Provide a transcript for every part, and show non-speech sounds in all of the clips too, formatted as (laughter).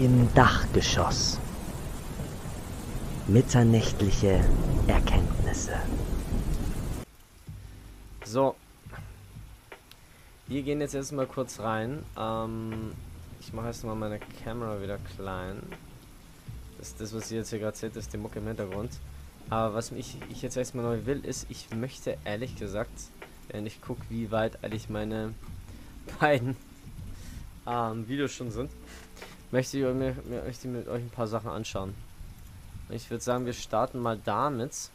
im Dachgeschoss. Mitternächtliche Erkenntnisse. So. Wir gehen jetzt erstmal kurz rein. Ähm, ich mache erstmal meine Kamera wieder klein. Das das, was ihr jetzt hier gerade seht, ist die Mucke im Hintergrund. Aber was mich ich jetzt erstmal neu will, ist, ich möchte ehrlich gesagt, wenn ich gucke, wie weit eigentlich meine (laughs) beiden ähm, Videos schon sind, möchte ich mir, möchte mit euch ein paar Sachen anschauen. Ich würde sagen, wir starten mal damit,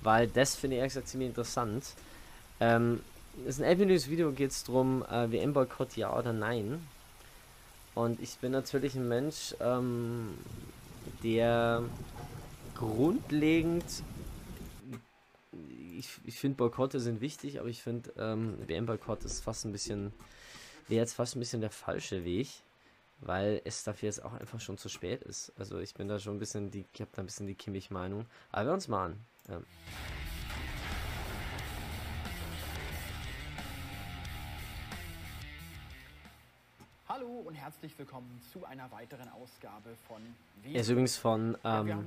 weil das finde ich ehrlich ziemlich interessant. Ähm, ist ein 11 Video, geht es darum, äh, WM-Boykott ja oder nein. Und ich bin natürlich ein Mensch, ähm, der grundlegend ich, ich finde Boykotte sind wichtig, aber ich finde ähm, WM-Boykott ist fast ein bisschen, wäre jetzt fast ein bisschen der falsche Weg, weil es dafür jetzt auch einfach schon zu spät ist. Also ich bin da schon ein bisschen die, ich habe da ein bisschen die Kimmich-Meinung. Aber wir uns mal an. Ähm. Herzlich willkommen zu einer weiteren Ausgabe von er ist übrigens von, ähm, ja,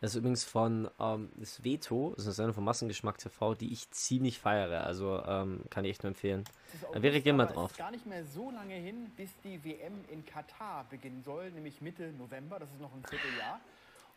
das ist übrigens von ähm, das Veto, das ist eine Sendung von Massengeschmack TV, die ich ziemlich feiere. Also ähm, kann ich echt nur empfehlen. Da wäre ich mal drauf. Es ist gar nicht mehr so lange hin, bis die WM in Katar beginnen soll, nämlich Mitte November. Das ist noch ein Vierteljahr.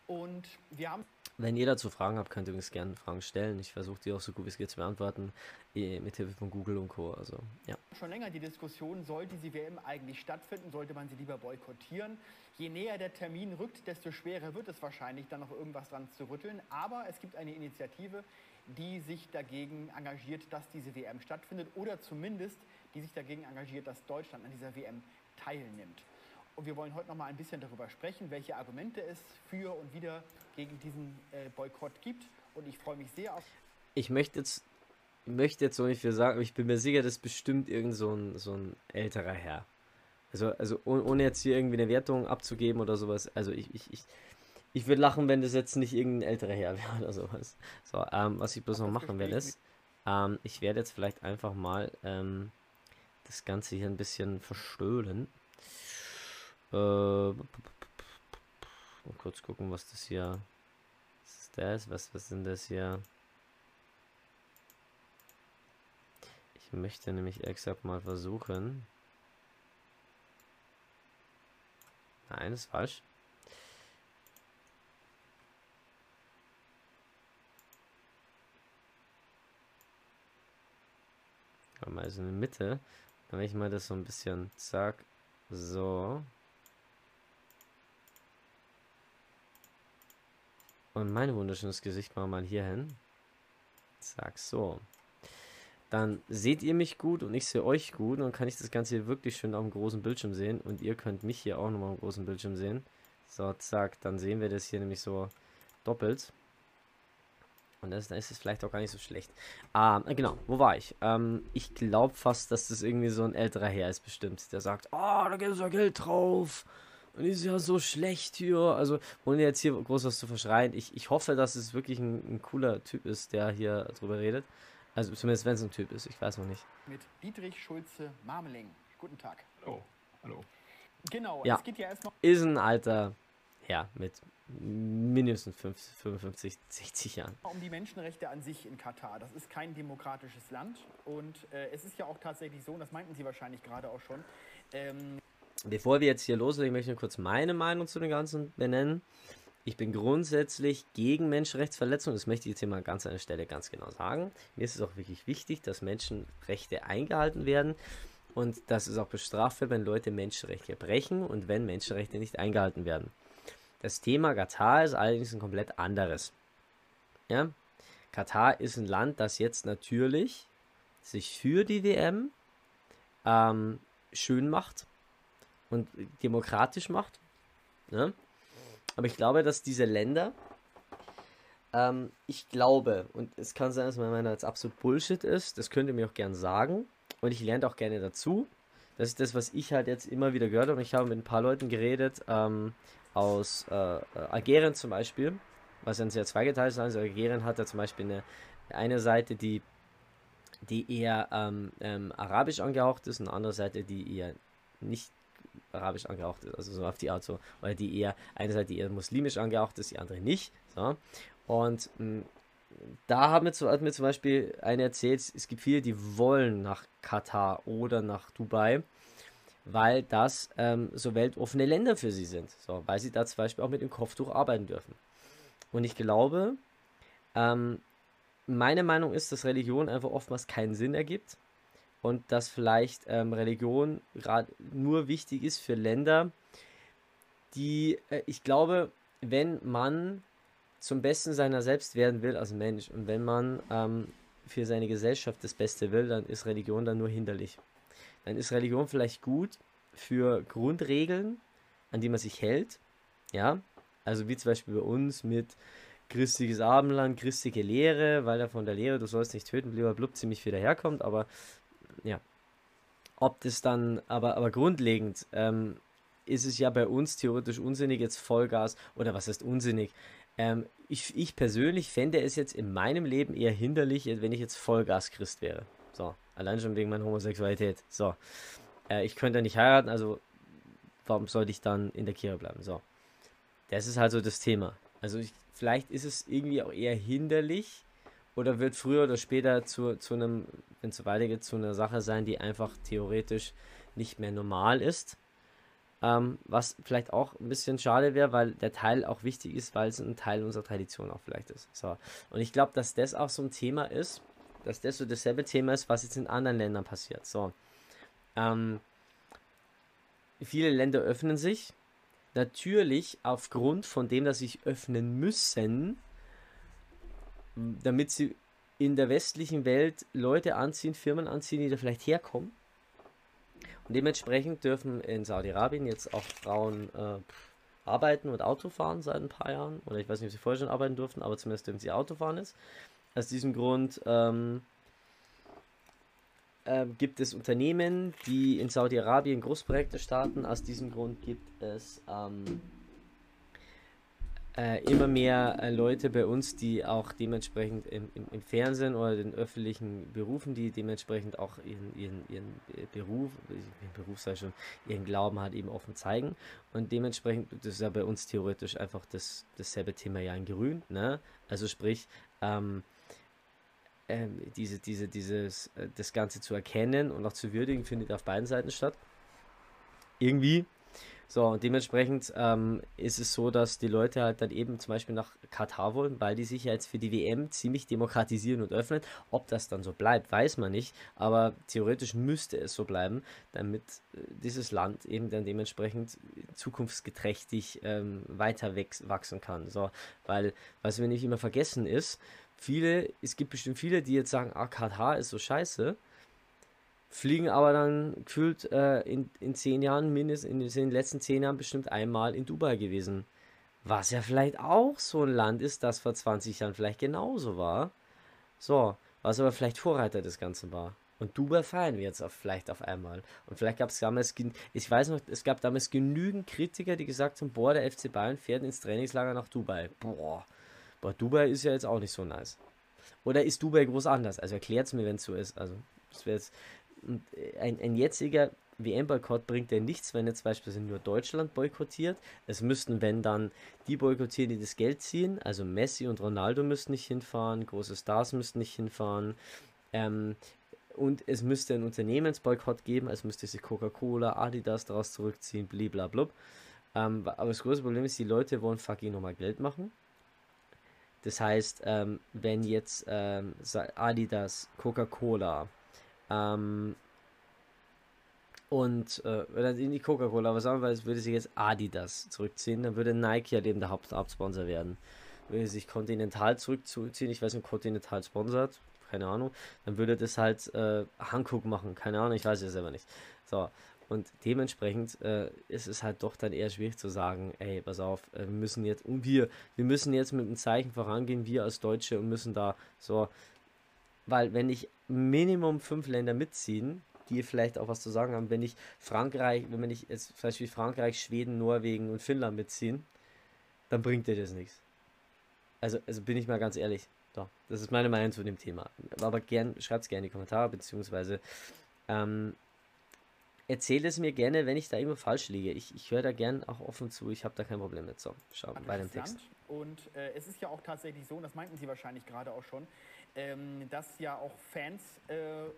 Und wir haben wenn ihr dazu Fragen habt, könnt ihr übrigens gerne Fragen stellen. Ich versuche die auch so gut wie es geht zu beantworten, eh, mit Hilfe von Google und Co. Also, ja. Schon länger die Diskussion, sollte diese WM eigentlich stattfinden, sollte man sie lieber boykottieren. Je näher der Termin rückt, desto schwerer wird es wahrscheinlich, dann noch irgendwas dran zu rütteln. Aber es gibt eine Initiative, die sich dagegen engagiert, dass diese WM stattfindet oder zumindest die sich dagegen engagiert, dass Deutschland an dieser WM teilnimmt. Und wir wollen heute noch mal ein bisschen darüber sprechen, welche Argumente es für und wieder gegen diesen äh, Boykott gibt. Und ich freue mich sehr auf. Ich möchte jetzt, möchte jetzt so nicht viel sagen, aber ich bin mir sicher, das ist bestimmt irgend so ein, so ein älterer Herr. Also, also ohne jetzt hier irgendwie eine Wertung abzugeben oder sowas. Also ich, ich, ich, ich würde lachen, wenn das jetzt nicht irgendein älterer Herr (laughs) wäre oder sowas. So, ähm, was ich bloß noch machen werde ist, ähm, ich werde jetzt vielleicht einfach mal ähm, das Ganze hier ein bisschen verstöhlen. Äh, mal kurz gucken, was das hier was ist. Das? Was, was sind das hier? Ich möchte nämlich exakt mal versuchen. Nein, ist falsch. Mal also in der Mitte. Dann ich mal das so ein bisschen. Zack. So. Und mein wunderschönes Gesicht mal mal hier hin. Zack, so. Dann seht ihr mich gut und ich sehe euch gut und dann kann ich das Ganze hier wirklich schön auf dem großen Bildschirm sehen und ihr könnt mich hier auch nochmal auf dem großen Bildschirm sehen. So, zack, dann sehen wir das hier nämlich so doppelt. Und das, dann ist es vielleicht auch gar nicht so schlecht. Ah, genau, wo war ich? Ähm, ich glaube fast, dass das irgendwie so ein älterer Herr ist bestimmt, der sagt, oh, da geht so Geld drauf. Und ist ja so schlecht hier. Also, ohne jetzt hier groß was zu verschreien, ich, ich hoffe, dass es wirklich ein, ein cooler Typ ist, der hier drüber redet. Also zumindest wenn es ein Typ ist, ich weiß noch nicht. Mit Dietrich Schulze Marmeling. Guten Tag. Hallo. Hallo. Genau, ja. es geht ja erstmal. Ist ein alter Herr mit mindestens 50, 55, 60 Jahren. Um die Menschenrechte an sich in Katar. Das ist kein demokratisches Land und äh, es ist ja auch tatsächlich so, und das meinten Sie wahrscheinlich gerade auch schon, ähm, Bevor wir jetzt hier loslegen, möchte ich kurz meine Meinung zu dem Ganzen benennen. Ich bin grundsätzlich gegen Menschenrechtsverletzungen. Das möchte ich jetzt hier mal ganz an der Stelle ganz genau sagen. Mir ist es auch wirklich wichtig, dass Menschenrechte eingehalten werden. Und dass es auch bestraft wird, wenn Leute Menschenrechte brechen und wenn Menschenrechte nicht eingehalten werden. Das Thema Katar ist allerdings ein komplett anderes. Ja? Katar ist ein Land, das jetzt natürlich sich für die WM ähm, schön macht und demokratisch macht. Ne? Aber ich glaube, dass diese Länder, ähm, ich glaube, und es kann sein, dass meine Meinung jetzt absolut Bullshit ist, das könnt ihr mir auch gern sagen. Und ich lerne auch gerne dazu. Das ist das, was ich halt jetzt immer wieder gehört habe. Und ich habe mit ein paar Leuten geredet, ähm, aus äh, äh Algerien zum Beispiel, was ein sehr zweigeteilt ist. Also Algerien hat ja zum Beispiel eine, eine Seite, die, die eher ähm, ähm, arabisch angehaucht ist, und eine andere Seite, die eher nicht arabisch angehaucht ist, also so auf die Art so, oder die eher, eine Seite eher muslimisch angehaucht ist, die andere nicht. So. Und mh, da haben wir, hat mir zum Beispiel eine erzählt, es gibt viele, die wollen nach Katar oder nach Dubai, weil das ähm, so weltoffene Länder für sie sind. So, weil sie da zum Beispiel auch mit dem Kopftuch arbeiten dürfen. Und ich glaube, ähm, meine Meinung ist, dass Religion einfach oftmals keinen Sinn ergibt und dass vielleicht ähm, Religion gerade nur wichtig ist für Länder, die, äh, ich glaube, wenn man zum Besten seiner selbst werden will als Mensch und wenn man ähm, für seine Gesellschaft das Beste will, dann ist Religion dann nur hinderlich. Dann ist Religion vielleicht gut für Grundregeln, an die man sich hält, ja, also wie zum Beispiel bei uns mit christliches Abendland, christliche Lehre, weil er von der Lehre, du sollst nicht töten, lieber blub, ziemlich viel daherkommt, aber ja. Ob das dann, aber, aber grundlegend ähm, ist es ja bei uns theoretisch unsinnig, jetzt Vollgas, oder was heißt unsinnig? Ähm, ich, ich persönlich fände es jetzt in meinem Leben eher hinderlich, wenn ich jetzt Vollgas-Christ wäre. So, allein schon wegen meiner Homosexualität. So, äh, ich könnte nicht heiraten, also warum sollte ich dann in der Kirche bleiben? So, das ist halt so das Thema. Also ich, vielleicht ist es irgendwie auch eher hinderlich oder wird früher oder später zu, zu einem, weitergeht, zu einer Sache sein, die einfach theoretisch nicht mehr normal ist. Ähm, was vielleicht auch ein bisschen schade wäre, weil der Teil auch wichtig ist, weil es ein Teil unserer Tradition auch vielleicht ist. So. Und ich glaube, dass das auch so ein Thema ist, dass das so dasselbe Thema ist, was jetzt in anderen Ländern passiert. So. Ähm, viele Länder öffnen sich, natürlich aufgrund von dem, dass sie sich öffnen müssen, damit sie in der westlichen Welt Leute anziehen, Firmen anziehen, die da vielleicht herkommen. Und dementsprechend dürfen in Saudi-Arabien jetzt auch Frauen äh, arbeiten und Auto fahren seit ein paar Jahren. Oder ich weiß nicht, ob sie vorher schon arbeiten durften, aber zumindest dürfen sie Auto fahren jetzt. Aus diesem Grund ähm, äh, gibt es Unternehmen, die in Saudi-Arabien Großprojekte starten. Aus diesem Grund gibt es ähm, äh, immer mehr äh, Leute bei uns, die auch dementsprechend im, im, im, Fernsehen oder den öffentlichen Berufen, die dementsprechend auch ihren, ihren, ihren Beruf, ihren Beruf sei schon, ihren Glauben halt eben offen zeigen. Und dementsprechend, das ist ja bei uns theoretisch einfach das, dasselbe Thema ja in Grün, ne? Also sprich, ähm, ähm, diese, diese, dieses, äh, das Ganze zu erkennen und auch zu würdigen, findet auf beiden Seiten statt. Irgendwie. So, und dementsprechend ähm, ist es so, dass die Leute halt dann eben zum Beispiel nach Katar wollen, weil die sich ja jetzt für die WM ziemlich demokratisieren und öffnen. Ob das dann so bleibt, weiß man nicht, aber theoretisch müsste es so bleiben, damit äh, dieses Land eben dann dementsprechend zukunftsgeträchtig ähm, weiter wachsen kann. So, weil, was wir nicht immer vergessen ist, viele, es gibt bestimmt viele, die jetzt sagen, ah, Katar ist so scheiße, fliegen aber dann gefühlt äh, in, in zehn Jahren, mindestens in den letzten zehn Jahren bestimmt einmal in Dubai gewesen. Was ja vielleicht auch so ein Land ist, das vor 20 Jahren vielleicht genauso war. So, was aber vielleicht Vorreiter des Ganzen war. Und Dubai feiern wir jetzt auf, vielleicht auf einmal. Und vielleicht gab es damals, ich weiß noch, es gab damals genügend Kritiker, die gesagt haben, boah, der FC Bayern fährt ins Trainingslager nach Dubai. Boah, aber Dubai ist ja jetzt auch nicht so nice. Oder ist Dubai groß anders? Also erklärt es mir, wenn es so ist. Also, das wäre jetzt. Ein, ein jetziger WM-Boykott bringt ja nichts, wenn jetzt beispielsweise nur Deutschland boykottiert. Es müssten, wenn dann die boykottieren, die das Geld ziehen. Also Messi und Ronaldo müssten nicht hinfahren, große Stars müssten nicht hinfahren. Ähm, und es müsste einen Unternehmensboykott geben, also müsste sich Coca-Cola, Adidas daraus zurückziehen, blablabla. Ähm, aber das große Problem ist, die Leute wollen fucking nochmal Geld machen. Das heißt, ähm, wenn jetzt ähm, Adidas, Coca-Cola ähm, und äh, dann in die Coca-Cola, was es würde sich jetzt Adidas zurückziehen, dann würde Nike ja eben der Haupt Hauptsponsor werden. Würde sich Continental zurückziehen, ich weiß nicht, Continental sponsert, keine Ahnung, dann würde das halt äh, Hankook machen, keine Ahnung, ich weiß es selber nicht. So, und dementsprechend äh, ist es halt doch dann eher schwierig zu sagen, ey, pass auf, äh, wir müssen jetzt, und wir, wir müssen jetzt mit einem Zeichen vorangehen, wir als Deutsche und müssen da so, weil wenn ich Minimum fünf Länder mitziehen, die vielleicht auch was zu sagen haben, wenn ich Frankreich, wenn ich jetzt zum Beispiel Frankreich, Schweden, Norwegen und Finnland mitziehen, dann bringt dir das nichts. Also, also bin ich mal ganz ehrlich. Doch, das ist meine Meinung zu dem Thema. Aber gern, schreibt es gerne in die Kommentare, beziehungsweise ähm, erzähle es mir gerne, wenn ich da irgendwo falsch liege. Ich, ich höre da gern auch offen zu, ich habe da kein Problem mit. So, schau bei dem Text. Und äh, es ist ja auch tatsächlich so, und das meinten Sie wahrscheinlich gerade auch schon, ähm, dass ja auch Fans äh,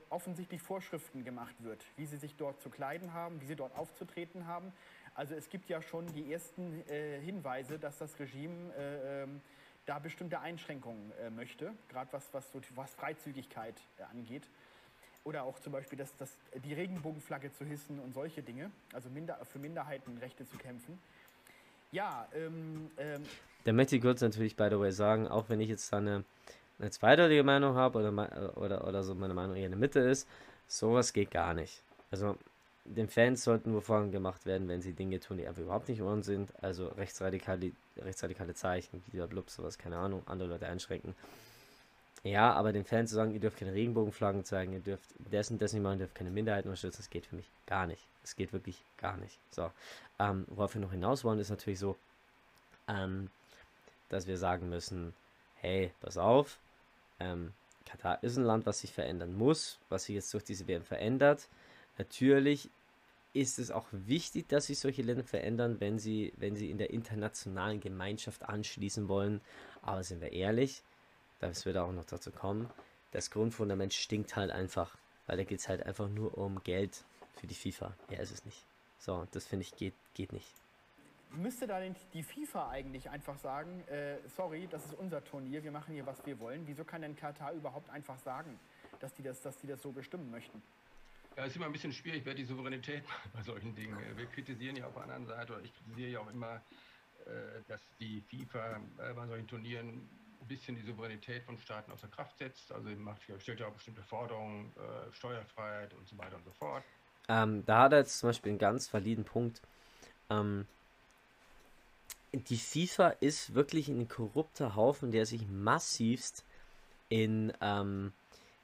offensichtlich Vorschriften gemacht wird, wie sie sich dort zu kleiden haben, wie sie dort aufzutreten haben. Also es gibt ja schon die ersten äh, Hinweise, dass das Regime äh, ähm, da bestimmte Einschränkungen äh, möchte, gerade was, was, so, was Freizügigkeit äh, angeht. Oder auch zum Beispiel das, das, die Regenbogenflagge zu hissen und solche Dinge, also minder, für Minderheitenrechte zu kämpfen. Ja, ähm, ähm, da möchte ich natürlich, by the way, sagen, auch wenn ich jetzt da eine, eine zweideutige Meinung habe oder, oder, oder so meine Meinung eher in der Mitte ist, sowas geht gar nicht. Also den Fans sollten nur Vorhang gemacht werden, wenn sie Dinge tun, die einfach überhaupt nicht in sind. Also rechtsradikale, rechtsradikale Zeichen, Blub, sowas, keine Ahnung, andere Leute einschränken. Ja, aber den Fans zu sagen, ihr dürft keine Regenbogenflaggen zeigen, ihr dürft dessen, das nicht machen, ihr dürft keine Minderheiten unterstützen, das geht für mich gar nicht. Es geht wirklich gar nicht. So, ähm, worauf wir noch hinaus wollen, ist natürlich so, ähm, dass wir sagen müssen, hey, pass auf, ähm, Katar ist ein Land, was sich verändern muss, was sich jetzt durch diese WM verändert. Natürlich ist es auch wichtig, dass sich solche Länder verändern, wenn sie, wenn sie in der internationalen Gemeinschaft anschließen wollen. Aber sind wir ehrlich, das wird auch noch dazu kommen, das Grundfundament stinkt halt einfach, weil da geht es halt einfach nur um Geld für die FIFA. Mehr ist es nicht. So, das finde ich geht, geht nicht. Müsste da die FIFA eigentlich einfach sagen, äh, sorry, das ist unser Turnier, wir machen hier, was wir wollen. Wieso kann denn Katar überhaupt einfach sagen, dass die das, dass die das so bestimmen möchten? Ja, es ist immer ein bisschen schwierig, wer die Souveränität bei solchen Dingen. Wir kritisieren ja auf der anderen Seite, oder ich kritisiere ja auch immer, äh, dass die FIFA äh, bei solchen Turnieren ein bisschen die Souveränität von Staaten außer Kraft setzt. Also macht, stellt ja auch bestimmte Forderungen, äh, Steuerfreiheit und so weiter und so fort. Ähm, da hat er jetzt zum Beispiel einen ganz validen Punkt. Ähm, die FIFA ist wirklich ein korrupter Haufen, der sich massivst in, ähm,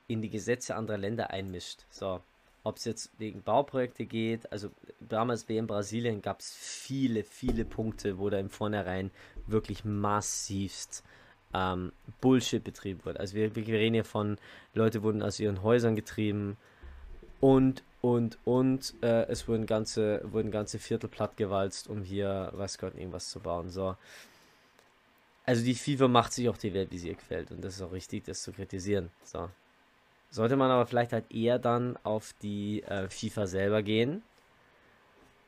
in die Gesetze anderer Länder einmischt. So, ob es jetzt wegen Bauprojekte geht, also damals wie in Brasilien gab es viele, viele Punkte, wo da im Vornherein wirklich massivst ähm, Bullshit betrieben wird. Also wir, wir reden hier von, Leute wurden aus ihren Häusern getrieben und, und, und äh, es wurden ganze, wurden ganze Viertel plattgewalzt, um hier, was Gott, irgendwas zu bauen. So. Also die FIFA macht sich auch die Welt, wie sie ihr gefällt. Und das ist auch richtig, das zu kritisieren. So. Sollte man aber vielleicht halt eher dann auf die äh, FIFA selber gehen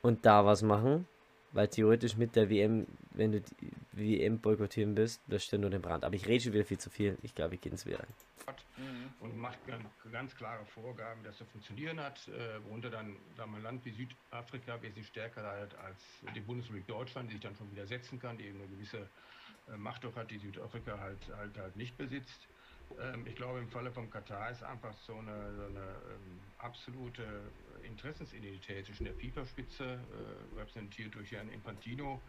und da was machen, weil theoretisch mit der WM, wenn du die WM boykottieren bist, löscht du nur den Brand. Aber ich rede schon wieder viel zu viel. Ich glaube, ich gehe ins WLAN. Und macht ganz klare Vorgaben, dass das funktionieren hat, äh, worunter dann wir, ein Land wie Südafrika wesentlich stärker halt als die Bundesrepublik Deutschland, die sich dann schon widersetzen kann, die eben eine gewisse äh, Macht auch hat, die Südafrika halt, halt, halt nicht besitzt. Ähm, ich glaube, im Falle von Katar ist einfach so eine, so eine ähm, absolute Interessensidentität zwischen der FIFA-Spitze, äh, repräsentiert durch Herrn Infantino,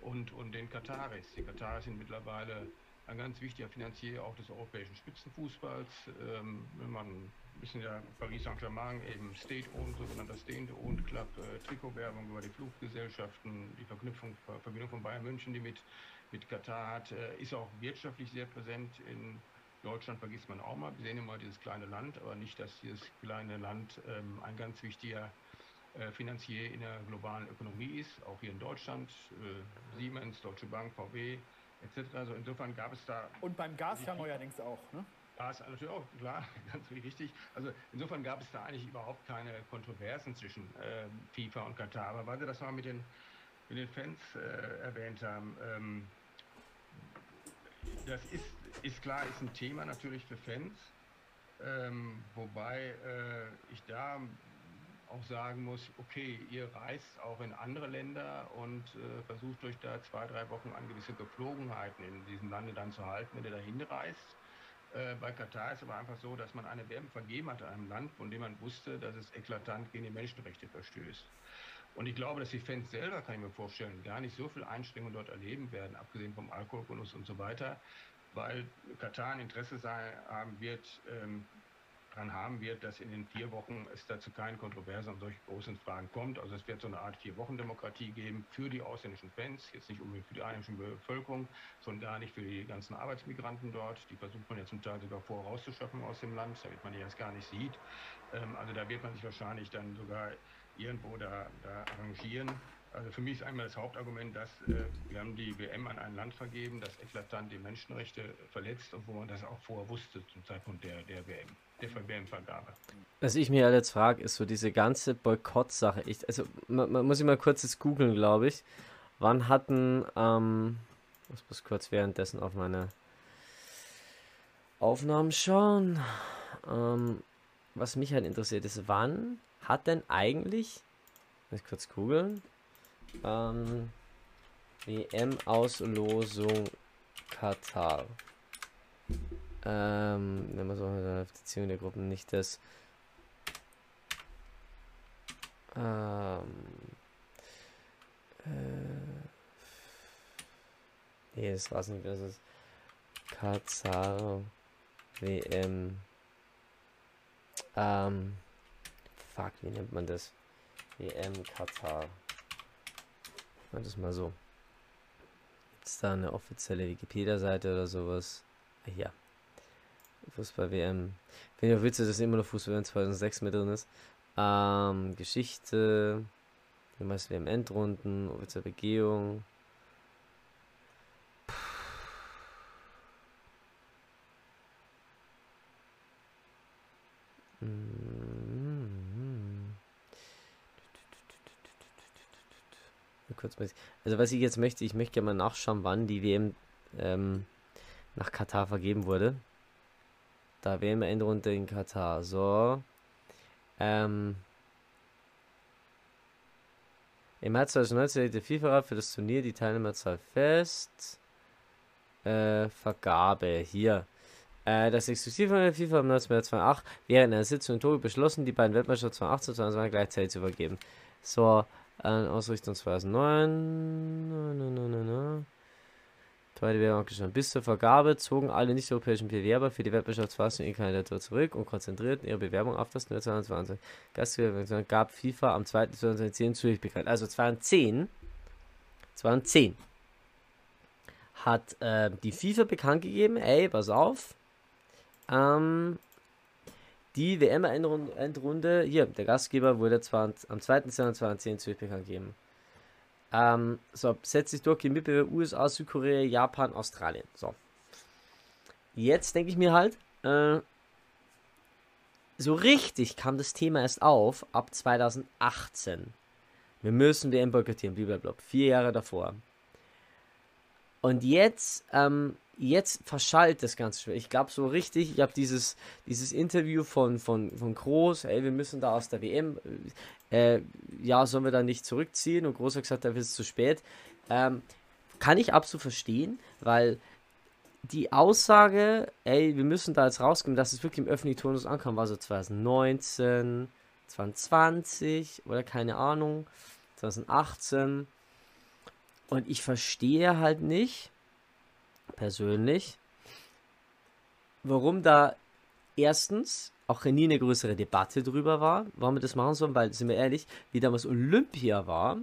und, und den Kataris. Die Kataris sind mittlerweile ein ganz wichtiger Finanzier auch des europäischen Spitzenfußballs. Ähm, man wissen ja, Paris Saint-Germain eben State-owned, sogenannter State-owned Club, äh, Trikotwerbung über die Fluggesellschaften, die Verknüpfung, Verbindung von Bayern München, die mit, mit Katar hat, äh, ist auch wirtschaftlich sehr präsent in Deutschland vergisst man auch mal. Wir sehen immer dieses kleine Land, aber nicht, dass dieses kleine Land ähm, ein ganz wichtiger äh, Finanzier in der globalen Ökonomie ist, auch hier in Deutschland. Äh, Siemens, Deutsche Bank, VW etc. Also insofern gab es da. Und beim Gas ja neuerdings auch, ne? Gas natürlich auch, klar, (laughs) ganz richtig. Also insofern gab es da eigentlich überhaupt keine Kontroversen zwischen äh, FIFA und Katar. Aber weil Sie das mal mit den, mit den Fans äh, erwähnt haben, ähm, das ist ist klar, ist ein Thema natürlich für Fans. Ähm, wobei äh, ich da auch sagen muss, okay, ihr reist auch in andere Länder und äh, versucht euch da zwei, drei Wochen an gewisse Gepflogenheiten in diesem Lande dann zu halten, wenn ihr da hinreist. Äh, bei Katar ist aber einfach so, dass man eine WM vergeben hat an einem Land, von dem man wusste, dass es eklatant gegen die Menschenrechte verstößt. Und ich glaube, dass die Fans selber, kann ich mir vorstellen, gar nicht so viel Einschränkungen dort erleben werden, abgesehen vom Alkoholgenuss und so weiter, weil Katar ein Interesse sein, haben wird, ähm, daran haben wird, dass in den vier Wochen es dazu keine Kontroverse und solche großen Fragen kommt. Also es wird so eine Art Vier-Wochen-Demokratie geben für die ausländischen Fans, jetzt nicht unbedingt für die einheimische Bevölkerung, sondern gar nicht für die ganzen Arbeitsmigranten dort. Die versucht man ja zum Teil sogar vorauszuschaffen aus dem Land, damit man die erst gar nicht sieht. Ähm, also da wird man sich wahrscheinlich dann sogar irgendwo da, da arrangieren. Also für mich ist einmal das Hauptargument, dass äh, wir haben die WM an ein Land vergeben, das eklatant die Menschenrechte verletzt, obwohl man das auch vorher wusste zum Zeitpunkt der, der WM, der WM-Vergabe. Was ich mir jetzt frage, ist so diese ganze Boykott-Sache. Also man, man, muss ich mal kurz jetzt googeln, glaube ich. Wann hatten, ähm, ich muss kurz währenddessen auf meine Aufnahmen schauen. Ähm, was mich halt interessiert ist, wann hat denn eigentlich, muss ich kurz googeln, ähm, WM-Auslosung Katar. Ähm, nehmen wir so eine Beziehung der Gruppen nicht das. Ähm, äh, nee, das war's nicht. Das ist Katar WM. Ähm, fuck, wie nennt man das? WM Katar. Mach das mal so. Ist da eine offizielle Wikipedia-Seite oder sowas? Ah, hier. Fußball-WM. Wenn ihr willst, dass immer noch Fußball-WM 2006 mit drin ist. Ähm, Geschichte. Meinst WM-Endrunden, offizielle Begehung. Kurz Also was ich jetzt möchte, ich möchte ja mal nachschauen, wann die WM ähm, nach Katar vergeben wurde. Da WM-Endrunde in Katar. So. Ähm, Im März 2019 legte FIFA für das Turnier die Teilnehmerzahl fest. Äh, Vergabe. Hier. Äh, das Exklusiv von der FIFA am 19. März 2008 während einer Sitzung in Togo beschlossen, die beiden Weltmeister 2018 und 2020 gleichzeitig zu vergeben. So. Äh, Ausrichtung 2009. Zweite Werbung abgeschlossen. Bis zur Vergabe zogen alle nicht-europäischen Bewerber für die Wettbewerbsphase in Kandidatur zurück und konzentrierten ihre Bewerbung auf das 2020. Gastgeber gab FIFA am 2. 2010 Zürich bekannt. Also 2010, 2010 hat äh, die FIFA bekannt gegeben, ey, pass auf, ähm, die WM-Endrunde, hier, der Gastgeber wurde zwar am 2. Dezember 2010 Zürich bekannt gegeben. Ähm, so, setzt sich durch die Mitbewerber USA, Südkorea, Japan, Australien. So. Jetzt denke ich mir halt, äh, so richtig kam das Thema erst auf ab 2018. Wir müssen WM boykottieren, blablabla. Vier Jahre davor. Und jetzt ähm, jetzt verschallt das Ganze. Ich glaube so richtig, ich habe dieses, dieses Interview von, von, von Groß, ey, wir müssen da aus der WM, äh, ja, sollen wir da nicht zurückziehen? Und Groß hat gesagt, da wird es zu spät. Ähm, kann ich absolut verstehen, weil die Aussage, ey, wir müssen da jetzt rausgehen, dass es wirklich im öffentlichen Turnus ankam, war so 2019, 2020 oder keine Ahnung, 2018. Und ich verstehe halt nicht, persönlich, warum da erstens auch nie eine größere Debatte drüber war, warum wir das machen sollen, weil, sind wir ehrlich, wie damals Olympia war,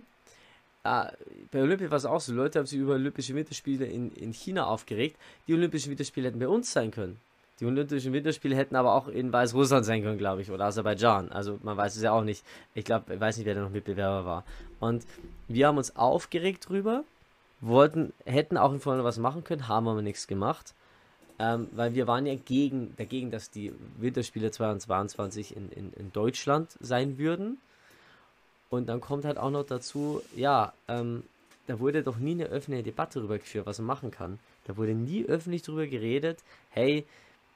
äh, bei Olympia war es auch so, Leute haben sich über Olympische Winterspiele in, in China aufgeregt, die Olympischen Winterspiele hätten bei uns sein können. Die Olympischen Winterspiele hätten aber auch in Weißrussland sein können, glaube ich, oder Aserbaidschan. Also man weiß es ja auch nicht. Ich glaube, ich weiß nicht, wer da noch Mitbewerber war. Und wir haben uns aufgeregt drüber, wollten, hätten auch in vorne was machen können, haben aber nichts gemacht. Ähm, weil wir waren ja gegen, dagegen, dass die Winterspiele 2022 in, in, in Deutschland sein würden. Und dann kommt halt auch noch dazu, ja, ähm, da wurde doch nie eine öffentliche Debatte darüber geführt, was man machen kann. Da wurde nie öffentlich darüber geredet, hey,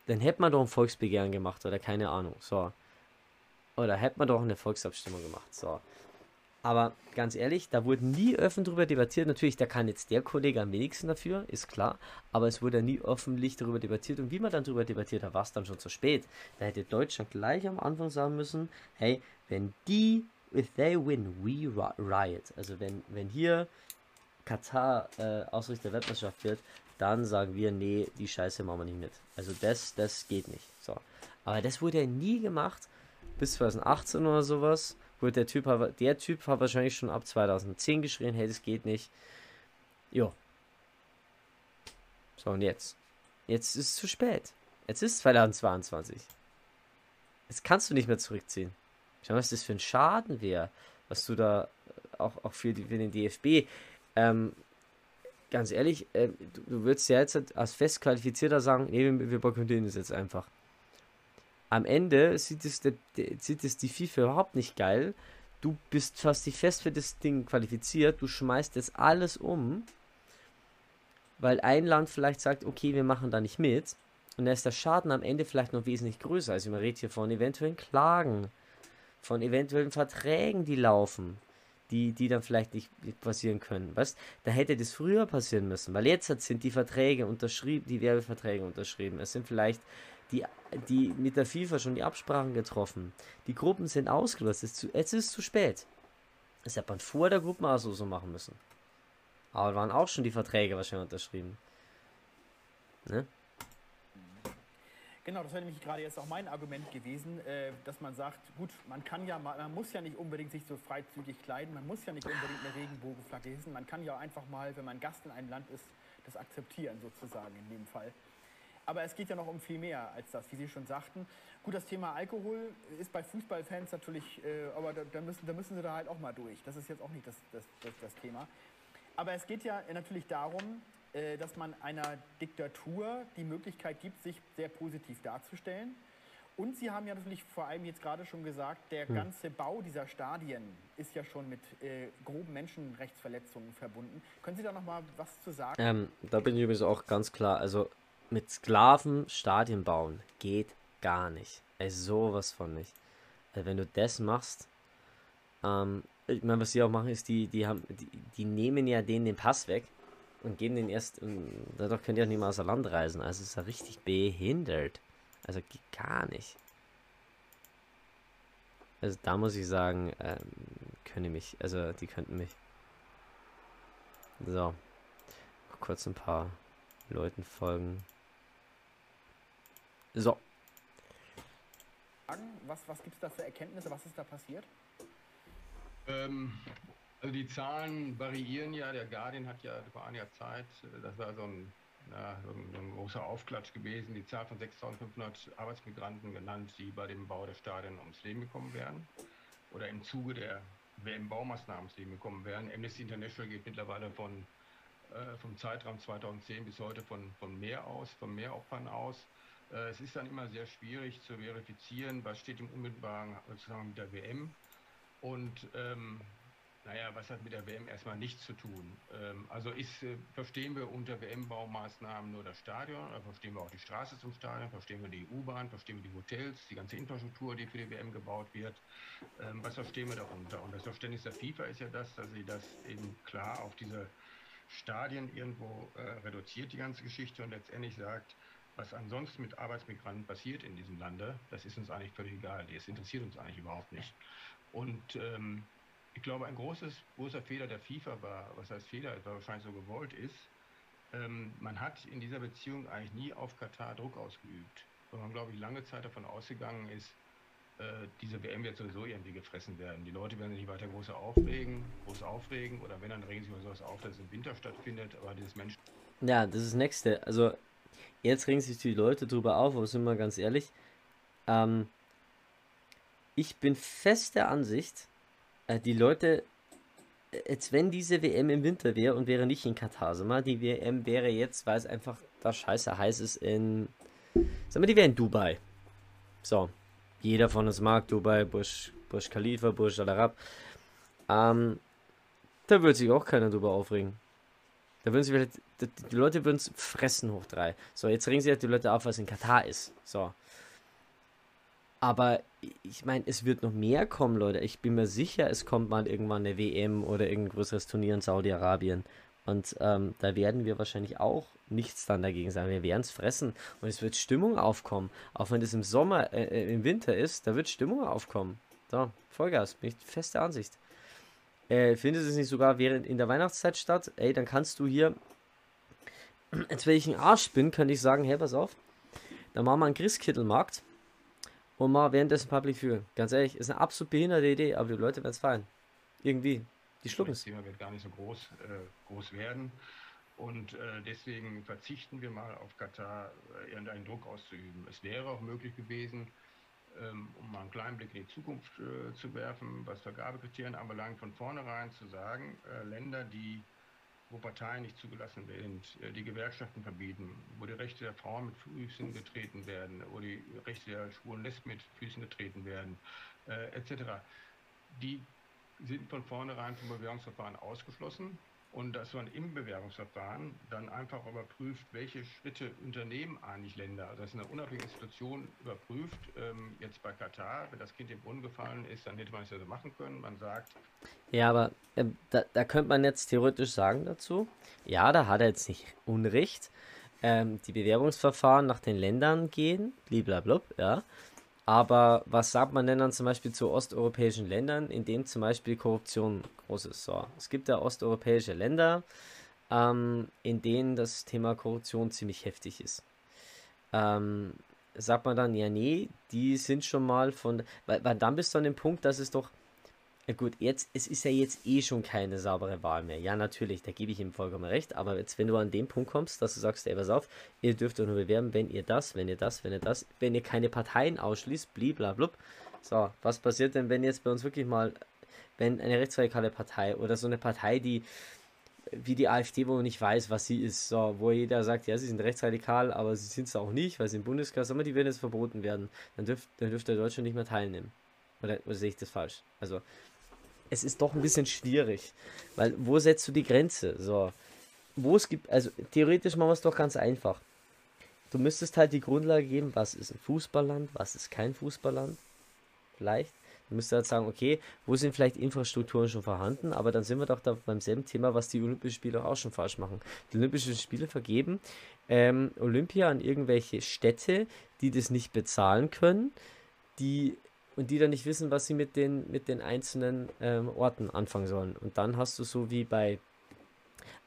dann hätte man doch ein Volksbegehren gemacht oder keine Ahnung, so. Oder hätte man doch eine Volksabstimmung gemacht, so. Aber ganz ehrlich, da wurde nie offen darüber debattiert. Natürlich, da kann jetzt der Kollege am wenigsten dafür, ist klar. Aber es wurde nie öffentlich darüber debattiert. Und wie man dann darüber debattiert hat, war es dann schon zu spät. Da hätte Deutschland gleich am Anfang sagen müssen, hey, wenn die, if they win, we riot. Also wenn, wenn hier Katar äh, Ausrichter der Weltmeisterschaft wird, dann sagen wir, nee, die Scheiße machen wir nicht mit. Also das, das geht nicht. So. Aber das wurde ja nie gemacht, bis 2018 oder sowas. Gut, der Typ, hat, der Typ hat wahrscheinlich schon ab 2010 geschrien, hey, das geht nicht. Jo. So, und jetzt? Jetzt ist es zu spät. Jetzt ist 2022. Jetzt kannst du nicht mehr zurückziehen. Schau mal, was das für ein Schaden wäre, was du da äh, auch, auch für, die, für den DFB. Ähm, ganz ehrlich, äh, du, du würdest ja jetzt als Festqualifizierter sagen, nee, wir, wir boykottieren das jetzt einfach. Am Ende sieht es, de, de, sieht es die FIFA überhaupt nicht geil. Du bist fast dich fest für das Ding qualifiziert, du schmeißt jetzt alles um, weil ein Land vielleicht sagt, okay, wir machen da nicht mit. Und da ist der Schaden am Ende vielleicht noch wesentlich größer. Also man redet hier von eventuellen Klagen, von eventuellen Verträgen, die laufen die, die dann vielleicht nicht passieren können. Weißt, da hätte das früher passieren müssen, weil jetzt sind die Verträge unterschrieben, die Werbeverträge unterschrieben. Es sind vielleicht die, die mit der FIFA schon die Absprachen getroffen. Die Gruppen sind ausgelöst. Es ist zu, jetzt ist es zu spät. Das hätte man vor der Gruppenauslosung so machen müssen. Aber waren auch schon die Verträge wahrscheinlich unterschrieben. Ne? Genau, das wäre nämlich gerade jetzt auch mein Argument gewesen, äh, dass man sagt, gut, man kann ja, man muss ja nicht unbedingt sich so freizügig kleiden, man muss ja nicht unbedingt eine Regenbogenflagge hissen, man kann ja einfach mal, wenn man Gast in einem Land ist, das akzeptieren sozusagen in dem Fall. Aber es geht ja noch um viel mehr als das, wie Sie schon sagten. Gut, das Thema Alkohol ist bei Fußballfans natürlich, äh, aber da, da, müssen, da müssen sie da halt auch mal durch. Das ist jetzt auch nicht das, das, das, das Thema. Aber es geht ja natürlich darum, äh, dass man einer Diktatur die Möglichkeit gibt, sich sehr positiv darzustellen. Und Sie haben ja natürlich vor allem jetzt gerade schon gesagt, der hm. ganze Bau dieser Stadien ist ja schon mit äh, groben Menschenrechtsverletzungen verbunden. Können Sie da noch mal was zu sagen? Ähm, da bin ich übrigens auch ganz klar. Also mit Sklaven Stadien bauen geht gar nicht. Also sowas von nicht. Also wenn du das machst, ähm, ich meine, was sie auch machen, ist, die, die haben, die, die nehmen ja denen den Pass weg und geben den erst, dadurch könnt ihr auch nicht mehr außer Land reisen. Also ist er richtig behindert. Also geht gar nicht. Also da muss ich sagen, ähm, können mich, also die könnten mich. So. Kurz ein paar Leuten folgen. So. Was, was gibt es da für Erkenntnisse? Was ist da passiert? Ähm, also die Zahlen variieren ja. Der Guardian hat ja vor einiger Zeit, äh, das war so ein, ja, so ein, so ein großer Aufklatsch gewesen, die Zahl von 6.500 Arbeitsmigranten genannt, die bei dem Bau der Stadien ums Leben gekommen wären oder im Zuge der WM-Baumaßnahmen ums Leben gekommen wären. Amnesty International geht mittlerweile von, äh, vom Zeitraum 2010 bis heute von, von mehr aus, von mehr Opfern aus. Äh, es ist dann immer sehr schwierig zu verifizieren, was steht im unmittelbaren Zusammenhang mit der WM. Und ähm, naja, was hat mit der WM erstmal nichts zu tun? Ähm, also ist, äh, verstehen wir unter WM-Baumaßnahmen nur das Stadion, oder verstehen wir auch die Straße zum Stadion, verstehen wir die U-Bahn, verstehen wir die Hotels, die ganze Infrastruktur, die für die WM gebaut wird. Ähm, was verstehen wir darunter? Und das Verständnis der FIFA ist ja das, dass sie das eben klar auf diese Stadien irgendwo äh, reduziert, die ganze Geschichte, und letztendlich sagt, was ansonsten mit Arbeitsmigranten passiert in diesem Lande, das ist uns eigentlich völlig egal. Das interessiert uns eigentlich überhaupt nicht. Und ähm, ich glaube, ein großes, großer Fehler der FIFA war, was heißt Fehler, war wahrscheinlich so gewollt ist, ähm, man hat in dieser Beziehung eigentlich nie auf Katar Druck ausgeübt, weil man, glaube ich, lange Zeit davon ausgegangen ist, äh, diese WM wird sowieso irgendwie gefressen werden. Die Leute werden sich nicht weiter groß aufregen, groß aufregen, oder wenn, dann regen sie über sowas auf, dass es im Winter stattfindet, aber dieses Mensch. Ja, das ist das Nächste. Also, jetzt regen sich die Leute drüber auf, aber sind wir ganz ehrlich, ähm, ich bin fest der Ansicht, äh, die Leute, äh, jetzt wenn diese WM im Winter wäre und wäre nicht in Katar, sag mal, die WM wäre jetzt, weil es einfach da scheiße heiß ist in, sag mal, die wäre in Dubai. So, jeder von uns mag Dubai, Bush, Bush Khalifa, Bush Al Arab. Ähm, da würde sich auch keiner drüber aufregen. Da würden sie vielleicht, die Leute würden es fressen hoch drei. So, jetzt regen sie halt die Leute auf, was in Katar ist. So. Aber ich meine, es wird noch mehr kommen, Leute. Ich bin mir sicher, es kommt mal irgendwann eine WM oder irgendein größeres Turnier in Saudi-Arabien. Und ähm, da werden wir wahrscheinlich auch nichts dann dagegen sagen. Wir werden es fressen und es wird Stimmung aufkommen. Auch wenn es im Sommer, äh, äh, im Winter ist, da wird Stimmung aufkommen. So, Vollgas, bin ich feste Ansicht. Äh, findet es nicht sogar während in der Weihnachtszeit statt? Ey, dann kannst du hier, als wenn ich ein Arsch bin, könnte ich sagen, hey, pass auf, dann machen wir einen Christkittelmarkt und mal währenddessen Public führen. Ganz ehrlich, ist eine absolut behinderte Idee, aber die Leute werden es feiern. Irgendwie. Die schlucken es. Das Thema wird gar nicht so groß, äh, groß werden. Und äh, deswegen verzichten wir mal auf Katar, äh, irgendeinen Druck auszuüben. Es wäre auch möglich gewesen, um mal einen kleinen Blick in die Zukunft äh, zu werfen, was Vergabekriterien anbelangt, von vornherein zu sagen, äh, Länder, die wo Parteien nicht zugelassen sind, äh, die Gewerkschaften verbieten, wo die Rechte der Frauen mit Füßen getreten werden, wo die Rechte der Schwulen Lesben mit Füßen getreten werden, äh, etc. Die sind von vornherein vom Bewährungsverfahren ausgeschlossen und dass man im Bewerbungsverfahren dann einfach überprüft, welche Schritte unternehmen eigentlich Länder. Also dass eine unabhängige Institution überprüft, ähm, jetzt bei Katar, wenn das Kind im Brunnen gefallen ist, dann hätte man es ja so machen können. Man sagt. Ja, aber äh, da, da könnte man jetzt theoretisch sagen dazu, ja, da hat er jetzt nicht Unrecht. Ähm, die Bewerbungsverfahren nach den Ländern gehen, blablabla, ja. Aber was sagt man denn dann zum Beispiel zu osteuropäischen Ländern, in denen zum Beispiel Korruption groß ist? So, es gibt ja osteuropäische Länder, ähm, in denen das Thema Korruption ziemlich heftig ist. Ähm, sagt man dann, ja, nee, die sind schon mal von. Weil, weil dann bist du an dem Punkt, dass es doch ja gut, jetzt, es ist ja jetzt eh schon keine saubere Wahl mehr. Ja, natürlich, da gebe ich ihm vollkommen recht. Aber jetzt, wenn du an den Punkt kommst, dass du sagst, ey, pass auf, ihr dürft euch nur bewerben, wenn ihr das, wenn ihr das, wenn ihr das, wenn ihr keine Parteien ausschließt, bliblablub. So, was passiert denn, wenn jetzt bei uns wirklich mal, wenn eine rechtsradikale Partei oder so eine Partei, die wie die AfD, wo man nicht weiß, was sie ist, so, wo jeder sagt, ja, sie sind rechtsradikal, aber sie sind es auch nicht, weil sie im Bundeskanzler, aber die werden jetzt verboten werden, dann, dürft, dann dürfte Deutschland nicht mehr teilnehmen. Oder, oder sehe ich das falsch? Also, es ist doch ein bisschen schwierig. Weil wo setzt du die Grenze? So. Wo es gibt, also theoretisch machen wir es doch ganz einfach. Du müsstest halt die Grundlage geben, was ist ein Fußballland, was ist kein Fußballland. Vielleicht. Du müsstest halt sagen, okay, wo sind vielleicht Infrastrukturen schon vorhanden, aber dann sind wir doch da beim selben Thema, was die Olympischen Spiele auch schon falsch machen. Die Olympischen Spiele vergeben ähm, Olympia an irgendwelche Städte, die das nicht bezahlen können, die und die dann nicht wissen, was sie mit den, mit den einzelnen ähm, Orten anfangen sollen. Und dann hast du so wie bei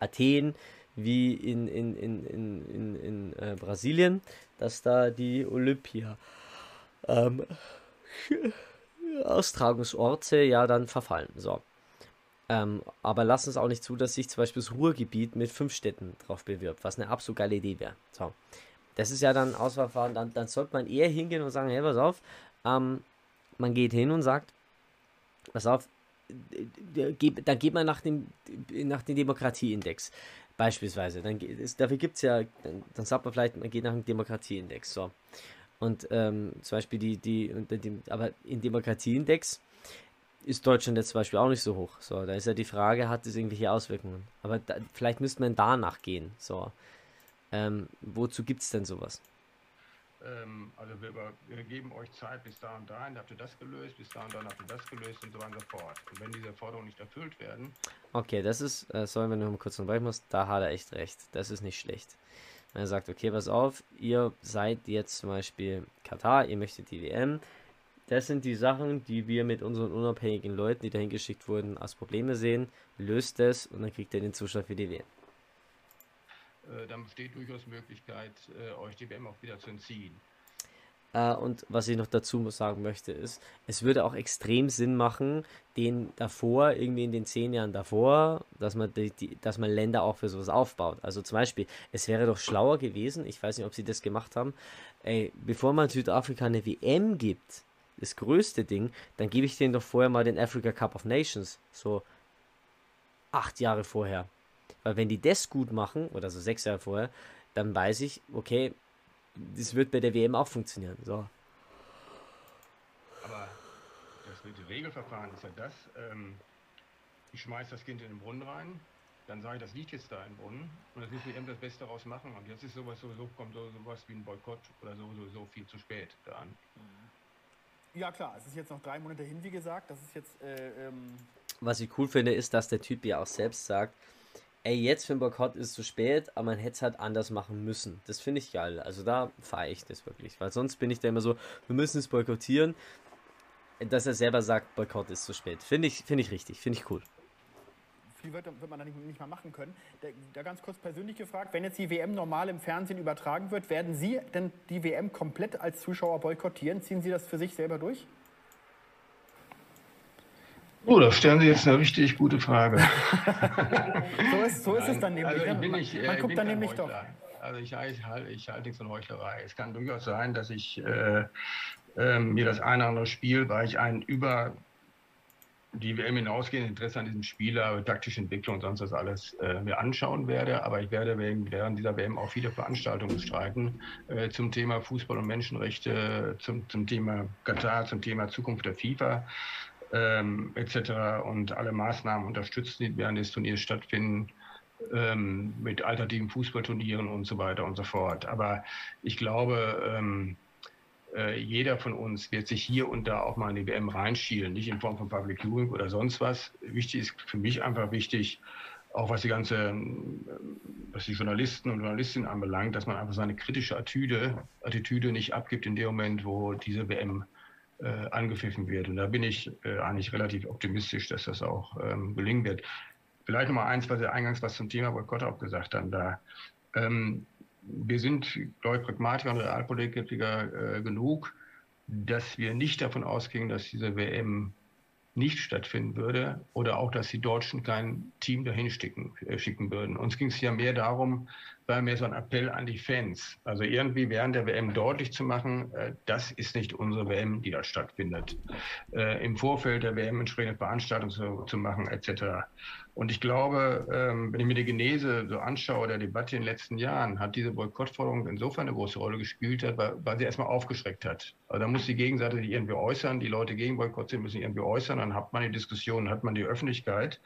Athen, wie in, in, in, in, in, in äh, Brasilien, dass da die Olympia ähm, Austragungsorte ja dann verfallen. So. Ähm, aber lass uns auch nicht zu, dass sich zum Beispiel das Ruhrgebiet mit fünf Städten drauf bewirbt, was eine absolut geile Idee wäre. So. Das ist ja dann Auswahlverfahren, dann, dann sollte man eher hingehen und sagen, hey, pass auf, ähm, man geht hin und sagt, pass auf, dann geht man nach dem, nach dem Demokratieindex beispielsweise. Dann, dafür gibt es ja, dann, dann, sagt man vielleicht, man geht nach dem Demokratieindex. So. Und ähm, zum Beispiel die, die, die, aber im Demokratieindex ist Deutschland jetzt zum Beispiel auch nicht so hoch. So, da ist ja die Frage, hat es irgendwelche Auswirkungen? Aber da, vielleicht müsste man danach gehen. So. Ähm, wozu gibt es denn sowas? Ähm, also wir, über, wir, geben euch Zeit bis da und dahin, habt ihr das gelöst, bis da und dann habt ihr das gelöst und so weiter und so fort. Und wenn diese Forderungen nicht erfüllt werden. Okay, das ist, äh, sorry, wenn du mal kurz unterbrechen musst, da hat er echt recht. Das ist nicht schlecht. Wenn er sagt, okay, pass auf, ihr seid jetzt zum Beispiel Katar, ihr möchtet die WM. Das sind die Sachen, die wir mit unseren unabhängigen Leuten, die dahin geschickt wurden, als Probleme sehen. Löst es und dann kriegt ihr den Zuschlag für die WM. Äh, dann besteht durchaus Möglichkeit, äh, euch die WM auch wieder zu entziehen. Äh, und was ich noch dazu sagen möchte, ist, es würde auch extrem Sinn machen, den davor, irgendwie in den zehn Jahren davor, dass man, die, die, dass man Länder auch für sowas aufbaut. Also zum Beispiel, es wäre doch schlauer gewesen, ich weiß nicht, ob sie das gemacht haben, ey, bevor man Südafrika eine WM gibt, das größte Ding, dann gebe ich denen doch vorher mal den Africa Cup of Nations. So acht Jahre vorher. Weil wenn die das gut machen, oder so sechs Jahre vorher, dann weiß ich, okay, das wird bei der WM auch funktionieren. So. Aber das Regelverfahren ist ja das, ähm, ich schmeiße das Kind in den Brunnen rein, dann sage ich, das liegt jetzt da im Brunnen und das muss die WM das Beste daraus machen. Und jetzt ist sowas sowieso, kommt sowas wie ein Boykott oder sowieso viel zu spät da an. Ja klar, es ist jetzt noch drei Monate hin, wie gesagt. Das ist jetzt. Äh, ähm Was ich cool finde, ist, dass der Typ ja auch selbst sagt, ey, jetzt für den Boykott ist es zu spät, aber man hätte es halt anders machen müssen. Das finde ich geil. Also da fahre ich das wirklich. Weil sonst bin ich da immer so, wir müssen es boykottieren. Dass er selber sagt, Boykott ist zu spät. Finde ich, find ich richtig, finde ich cool. Viel wird, wird man da nicht, nicht mal machen können. Da, da ganz kurz persönlich gefragt, wenn jetzt die WM normal im Fernsehen übertragen wird, werden Sie denn die WM komplett als Zuschauer boykottieren? Ziehen Sie das für sich selber durch? Oh, da stellen Sie jetzt eine richtig gute Frage. (laughs) so ist, so ist es dann nämlich. Also nicht, man, man guckt dann nämlich doch. Also ich, ich, halte, ich halte nichts von Heuchlerei. Es kann durchaus sein, dass ich äh, ähm, mir das eine oder andere Spiel, weil ich ein über die WM hinausgehende Interesse an diesem Spiel habe, taktische Entwicklung und sonst was alles äh, mir anschauen werde. Aber ich werde während dieser WM auch viele Veranstaltungen bestreiten äh, zum Thema Fußball und Menschenrechte, zum, zum Thema Katar, zum Thema Zukunft der FIFA ähm, etc. und alle Maßnahmen unterstützen, die während des Turniers stattfinden ähm, mit alternativen Fußballturnieren und so weiter und so fort. Aber ich glaube, ähm, äh, jeder von uns wird sich hier und da auch mal in die WM reinschielen, nicht in Form von Public Viewing oder sonst was. Wichtig ist für mich einfach wichtig, auch was die ganze, ähm, was die Journalisten und Journalistinnen anbelangt, dass man einfach seine kritische Attitüde, Attitüde nicht abgibt in dem Moment, wo diese WM äh, angepfiffen wird. Und da bin ich äh, eigentlich relativ optimistisch, dass das auch ähm, gelingen wird. Vielleicht noch mal eins, was Sie eingangs was zum Thema Boykott auch gesagt haben. Da, ähm, wir sind, glaube ich, Pragmatiker und Realpolitiker äh, genug, dass wir nicht davon ausgehen, dass diese WM nicht stattfinden würde oder auch, dass die Deutschen kein Team dahin schicken, äh, schicken würden. Uns ging es ja mehr darum, war mehr so ein Appell an die Fans. Also irgendwie während der WM deutlich zu machen, äh, das ist nicht unsere WM, die da stattfindet. Äh, Im Vorfeld der WM entsprechende Veranstaltungen zu, zu machen, etc. Und ich glaube, ähm, wenn ich mir die Genese so anschaue, der Debatte in den letzten Jahren, hat diese Boykottforderung insofern eine große Rolle gespielt, weil, weil sie erstmal aufgeschreckt hat. Also da muss die Gegenseite sich irgendwie äußern, die Leute gegen Boykott sind, müssen irgendwie äußern, dann hat man die Diskussion, hat man die Öffentlichkeit.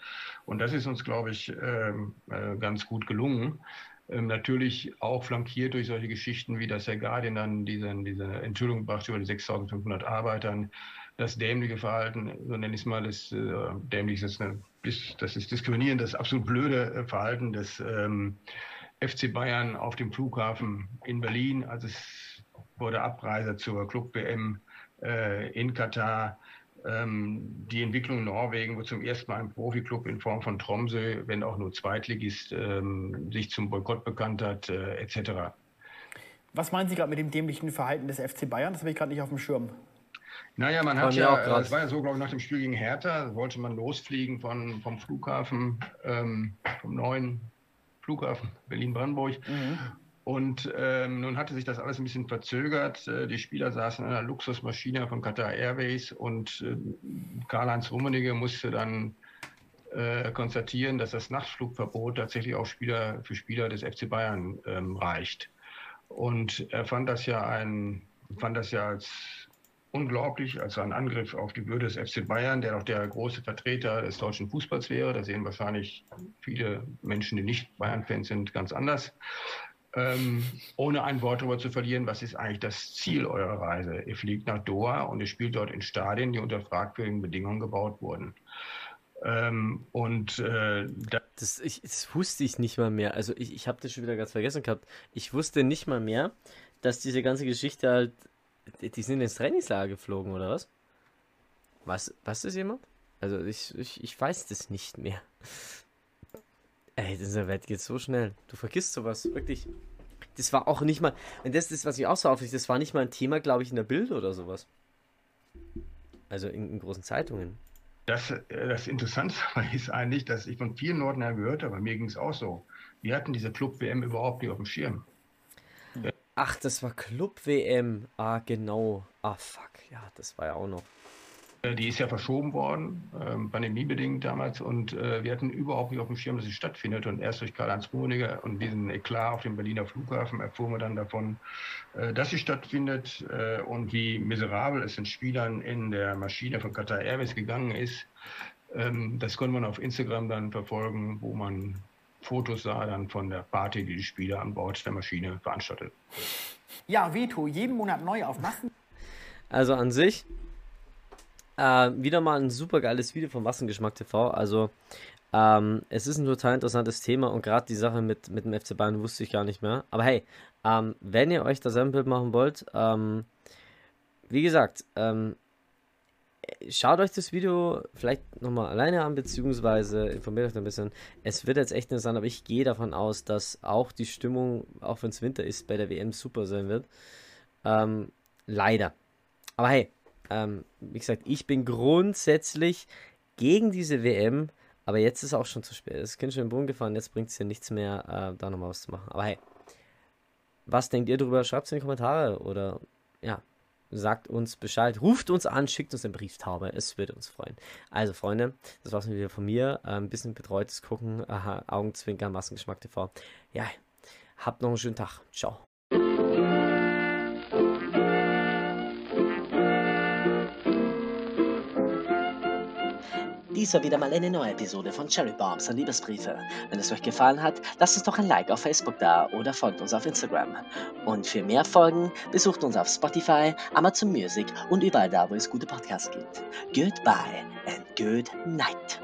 Und das ist uns, glaube ich, ähm, äh, ganz gut gelungen. Ähm, natürlich auch flankiert durch solche Geschichten wie, dass der Guardian dann diese, diese Enthüllung brachte über die 6500 Arbeitern, das dämliche Verhalten, so nenne ich es mal, das äh, dämlich ist eine, das ist diskriminierend, das absolut blöde äh, Verhalten des ähm, FC Bayern auf dem Flughafen in Berlin, als es vor der Abreise zur Club-WM äh, in Katar ähm, die Entwicklung in Norwegen, wo zum ersten Mal ein Profiklub in Form von Tromsø, wenn auch nur Zweitligist, ähm, sich zum Boykott bekannt hat, äh, etc. Was meinen Sie gerade mit dem dämlichen Verhalten des FC Bayern? Das habe ich gerade nicht auf dem Schirm. Naja, man hat ja, es war ja so, glaube ich, nach dem Spiel gegen Hertha, wollte man losfliegen von, vom Flughafen, ähm, vom neuen Flughafen Berlin-Brandenburg. Mhm. Und ähm, nun hatte sich das alles ein bisschen verzögert. Äh, die Spieler saßen in einer Luxusmaschine von Qatar Airways und äh, Karl-Heinz Rummenigge musste dann äh, konstatieren, dass das Nachtflugverbot tatsächlich auch Spieler, für Spieler des FC Bayern ähm, reicht. Und er fand das ja ein, fand das ja als unglaublich, als ein Angriff auf die Würde des FC Bayern, der doch der große Vertreter des deutschen Fußballs wäre. Da sehen wahrscheinlich viele Menschen, die nicht Bayern-Fans sind, ganz anders ähm, ohne ein Wort darüber zu verlieren, was ist eigentlich das Ziel eurer Reise? Ihr fliegt nach Doha und ihr spielt dort in Stadien, die unter fragwürdigen Bedingungen gebaut wurden. Ähm, und äh, das, ich, das wusste ich nicht mal mehr. Also ich, ich habe das schon wieder ganz vergessen gehabt. Ich wusste nicht mal mehr, dass diese ganze Geschichte halt, die sind ins Trainingslager geflogen oder was? Was, was ist jemand? Also ich, ich, ich weiß das nicht mehr. Ey, dieser Welt geht so schnell. Du vergisst sowas, wirklich. Das war auch nicht mal, und das ist, was ich auch so aufrichte, das war nicht mal ein Thema, glaube ich, in der Bild oder sowas. Also in, in großen Zeitungen. Das, äh, das Interessante (laughs) ist eigentlich, dass ich von vielen Leuten her gehört habe, mir ging es auch so. Wir hatten diese Club-WM überhaupt nicht auf dem Schirm. Ach, das war Club-WM. Ah, genau. Ah, fuck. Ja, das war ja auch noch. Äh, die ist ja verschoben worden, ähm, pandemiebedingt damals, und äh, wir hatten überhaupt nicht auf dem Schirm, dass sie stattfindet. Und erst durch Karl-Heinz Rummenigge und diesen Eklat auf dem Berliner Flughafen erfuhren wir dann davon, äh, dass sie stattfindet äh, und wie miserabel es den Spielern in der Maschine von Qatar Airways gegangen ist. Ähm, das konnte man auf Instagram dann verfolgen, wo man Fotos sah dann von der Party, die die Spieler an Bord der Maschine veranstaltet. Ja, Veto, jeden Monat neu auf Massen. Also an sich äh, wieder mal ein super geiles Video vom Massengeschmack TV. Also, ähm, es ist ein total interessantes Thema und gerade die Sache mit, mit dem FC Bayern wusste ich gar nicht mehr. Aber hey, ähm, wenn ihr euch das ein Bild machen wollt, ähm, wie gesagt, ähm, schaut euch das Video vielleicht nochmal alleine an, beziehungsweise informiert euch ein bisschen. Es wird jetzt echt interessant, aber ich gehe davon aus, dass auch die Stimmung, auch wenn es Winter ist, bei der WM super sein wird. Ähm, leider. Aber hey, ähm, wie gesagt, ich bin grundsätzlich gegen diese WM, aber jetzt ist auch schon zu spät. Das Kind schon im Boden gefahren, jetzt bringt es ja nichts mehr, äh, da nochmal was zu machen. Aber hey, was denkt ihr darüber? Schreibt es in die Kommentare oder ja, sagt uns Bescheid, ruft uns an, schickt uns eine Brieftaube. Es würde uns freuen. Also, Freunde, das war's wieder von mir. Äh, ein bisschen betreutes Gucken, aha, Augenzwinkern, Massengeschmack TV. Ja, habt noch einen schönen Tag. Ciao. Dies war wieder mal eine neue Episode von Cherry Bombs und Liebesbriefe. Wenn es euch gefallen hat, lasst uns doch ein Like auf Facebook da oder folgt uns auf Instagram. Und für mehr Folgen besucht uns auf Spotify, Amazon Music und überall da, wo es gute Podcasts gibt. Goodbye and good night.